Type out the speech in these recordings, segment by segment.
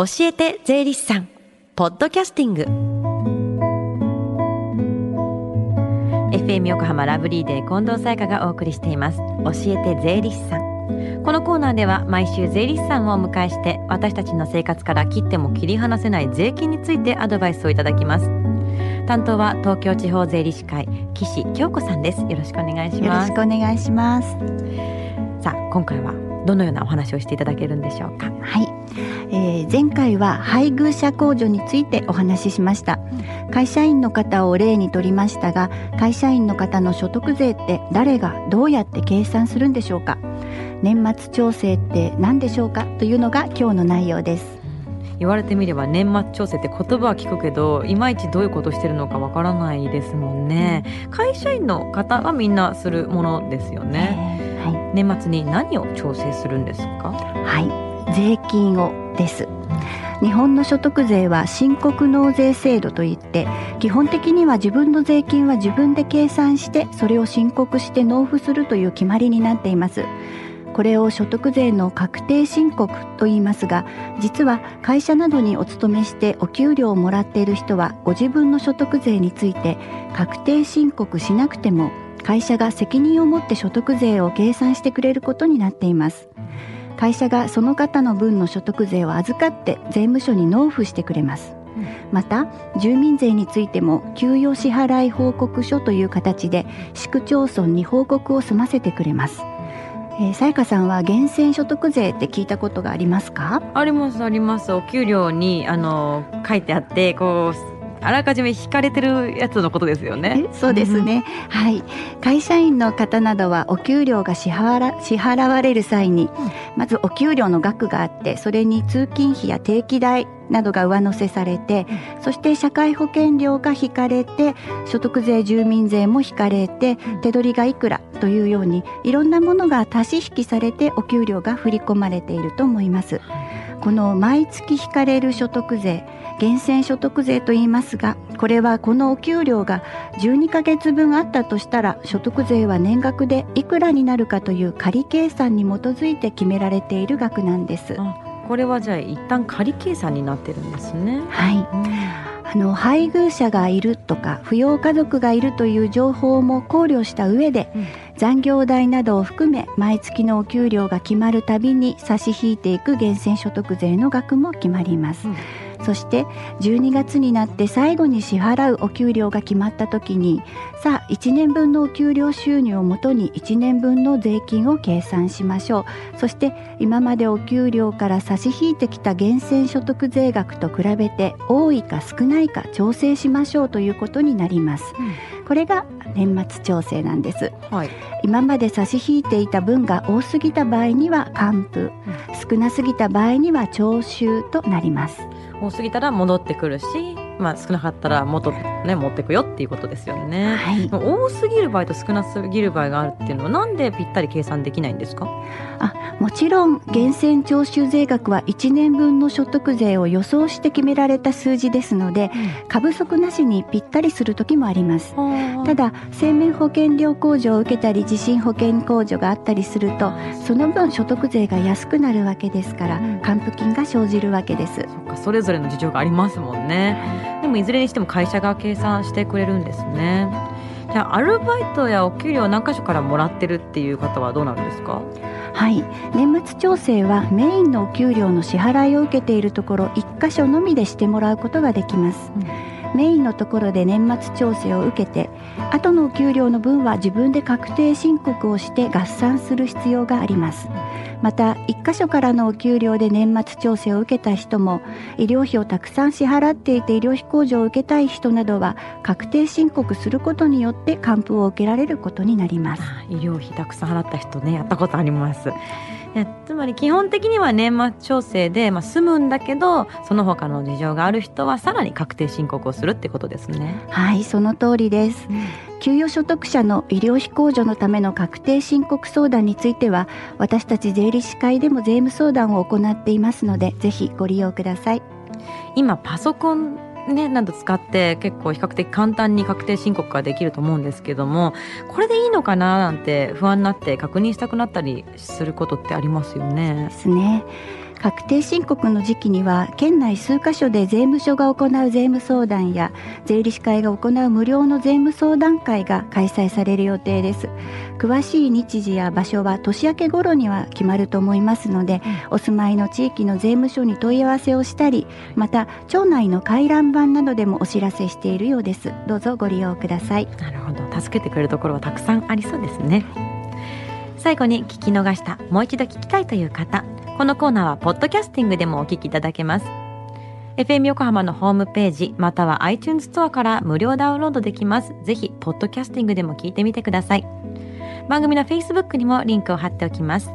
教えて税理士さん。ポッドキャスティング。FM 横浜ラブリーデー近藤沙耶香がお送りしています。教えて税理士さん。このコーナーでは毎週税理士さんをお迎えして私たちの生活から切っても切り離せない税金についてアドバイスをいただきます。担当は東京地方税理士会岸京子さんです。よろしくお願いしよろますしくお願いします。さあ今回はどのようなお話をしていただけるんでしょうか。はい、えー前回は配偶者控除についてお話ししました。会社員の方を例にとりましたが、会社員の方の所得税って誰がどうやって計算するんでしょうか。年末調整って何でしょうかというのが今日の内容です。言われてみれば年末調整って言葉は聞くけどいまいちどういうことしてるのかわからないですもんね会社員の方はみんなするものですよねえーはい。年末に何を調整するんですか？はい、税金をです。日本の所得税は申告納税制度といって基本的には自分の税金は自分で計算してそれを申告して納付するという決まりになっていますこれを所得税の確定申告と言いますが実は会社などにお勤めしてお給料をもらっている人はご自分の所得税について確定申告しなくても会社が責任を持って所得税を計算してくれることになっています会社がその方の分の所得税を預かって税務署に納付してくれます、うん。また住民税についても給与支払い報告書という形で市区町村に報告を済ませてくれます。えーさやかさんは源泉所得税って聞いたことがありますか？ありますあります。お給料にあの書いてあってこうあらかじめ引かれてるやつのことですよね。えそうですね、はい。会社員の方などはお給料が支払支払われる際に、まずお給料の額があってそれに通勤費や定期代などが上乗せされて、そして社会保険料が引かれて所得税住民税も引かれて、ん。手取りがいくらというようにいろんなものが足し引きされてお給料が振り込まれていると思います。この毎月引かれる所得税源泉所得税と言いますがこれはこのお給料が12ヶ月分あったとしたら所得税は年額でいくらになるかという仮計算に基づいて決められている額なんです。あこれはじゃあ一旦仮計算になってるんですね。はい、あの配偶者がいるとか扶養家族がいるという情報も考慮した上で、うん残業代などを含め毎月のお給料が決まるたびに差し引いていく源泉所得税の額も決まります、うん。そして12月になって最後に支払うお給料が決まった時にさあ1年分のお給料収入をもとに1年分の税金を計算しましょう。そして今までお給料から差し引いてきた源泉所得税額と比べて多いか少ないか調整しましょうということになりますこれが年末調整なんです。はい。今まで差し引いていた分が多すぎた場合には還付。少なすぎた場合には徴収となります。多すぎたら戻ってくるし、まあ、少なかったら元、ね、持ってくよっていうことですよね。はい。多すぎる場合と少なすぎる場合があるっていうのはなんでぴったり計算できないんですか？もちろん源泉徴収税額は1年分の所得税を予想して決められた数字ですので過不足なしにぴったりする時もあります。ただ生命保険料控除を受けたり地震保険控除があったりするとその分所得税が安くなるわけですからうん。還付金が生じるわけですかそれぞれの事情がありますもんね。でもいずれにしても会社が計算してくれるんですね。じゃあアルバイトやお給料何箇所からもらってるっていう方はどうなるんですか？はい。年末調整はメインのお給料の支払いを受けているところ1箇所のみでしてもらうことができます、メインのところで年末調整を受けて後のお給料の分は自分で確定申告をして合算する必要があります。また1箇所からのお給料で年末調整を受けた人も医療費をたくさん支払っていて医療費控除を受けたい人などは確定申告することによって還付を受けられることになります。医療費たくさん払った人ねやったことあります。つまり基本的には年末調整で、まあ、済むんだけどその他の事情がある人はさらに確定申告をするってことですね。はいその通りです。給与所得者の医療費控除のための確定申告相談については私たち税理士会でも税務相談を行っていますのでぜひご利用ください。今パソコンね、など使って結構比較的簡単に確定申告ができると思うんですけどもこれでいいのかななんて不安になって確認したくなったりすることってありますよねで。すね確定申告の時期には県内数カ所で税務署が行う税務相談や税理士会が行う無料の税務相談会が開催される予定です。詳しい日時や場所は年明け頃には決まると思いますので、お住まいの地域の税務署に問い合わせをしたりまた町内の回覧板などでもお知らせしているようです。どうぞご利用ください。なるほど。助けてくれるところはたくさんありそうですね。最後に聞き逃した。もう一度聞きたいという方。このコーナーはポッドキャスティングでもお聞きいただけます。FM 横浜のホームページまたは iTunes ストアから無料ダウンロードできます。ぜひポッドキャスティングでも聞いてみてください。番組の Facebook にもリンクを貼っておきます。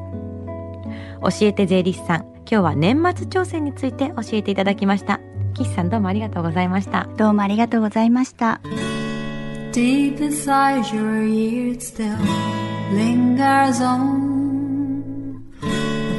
教えて税理士さん今日は年末挑戦について教えていただきました。岸さんどうもありがとうございました。どうもありがとうございました。Deep inside your ears still lingers on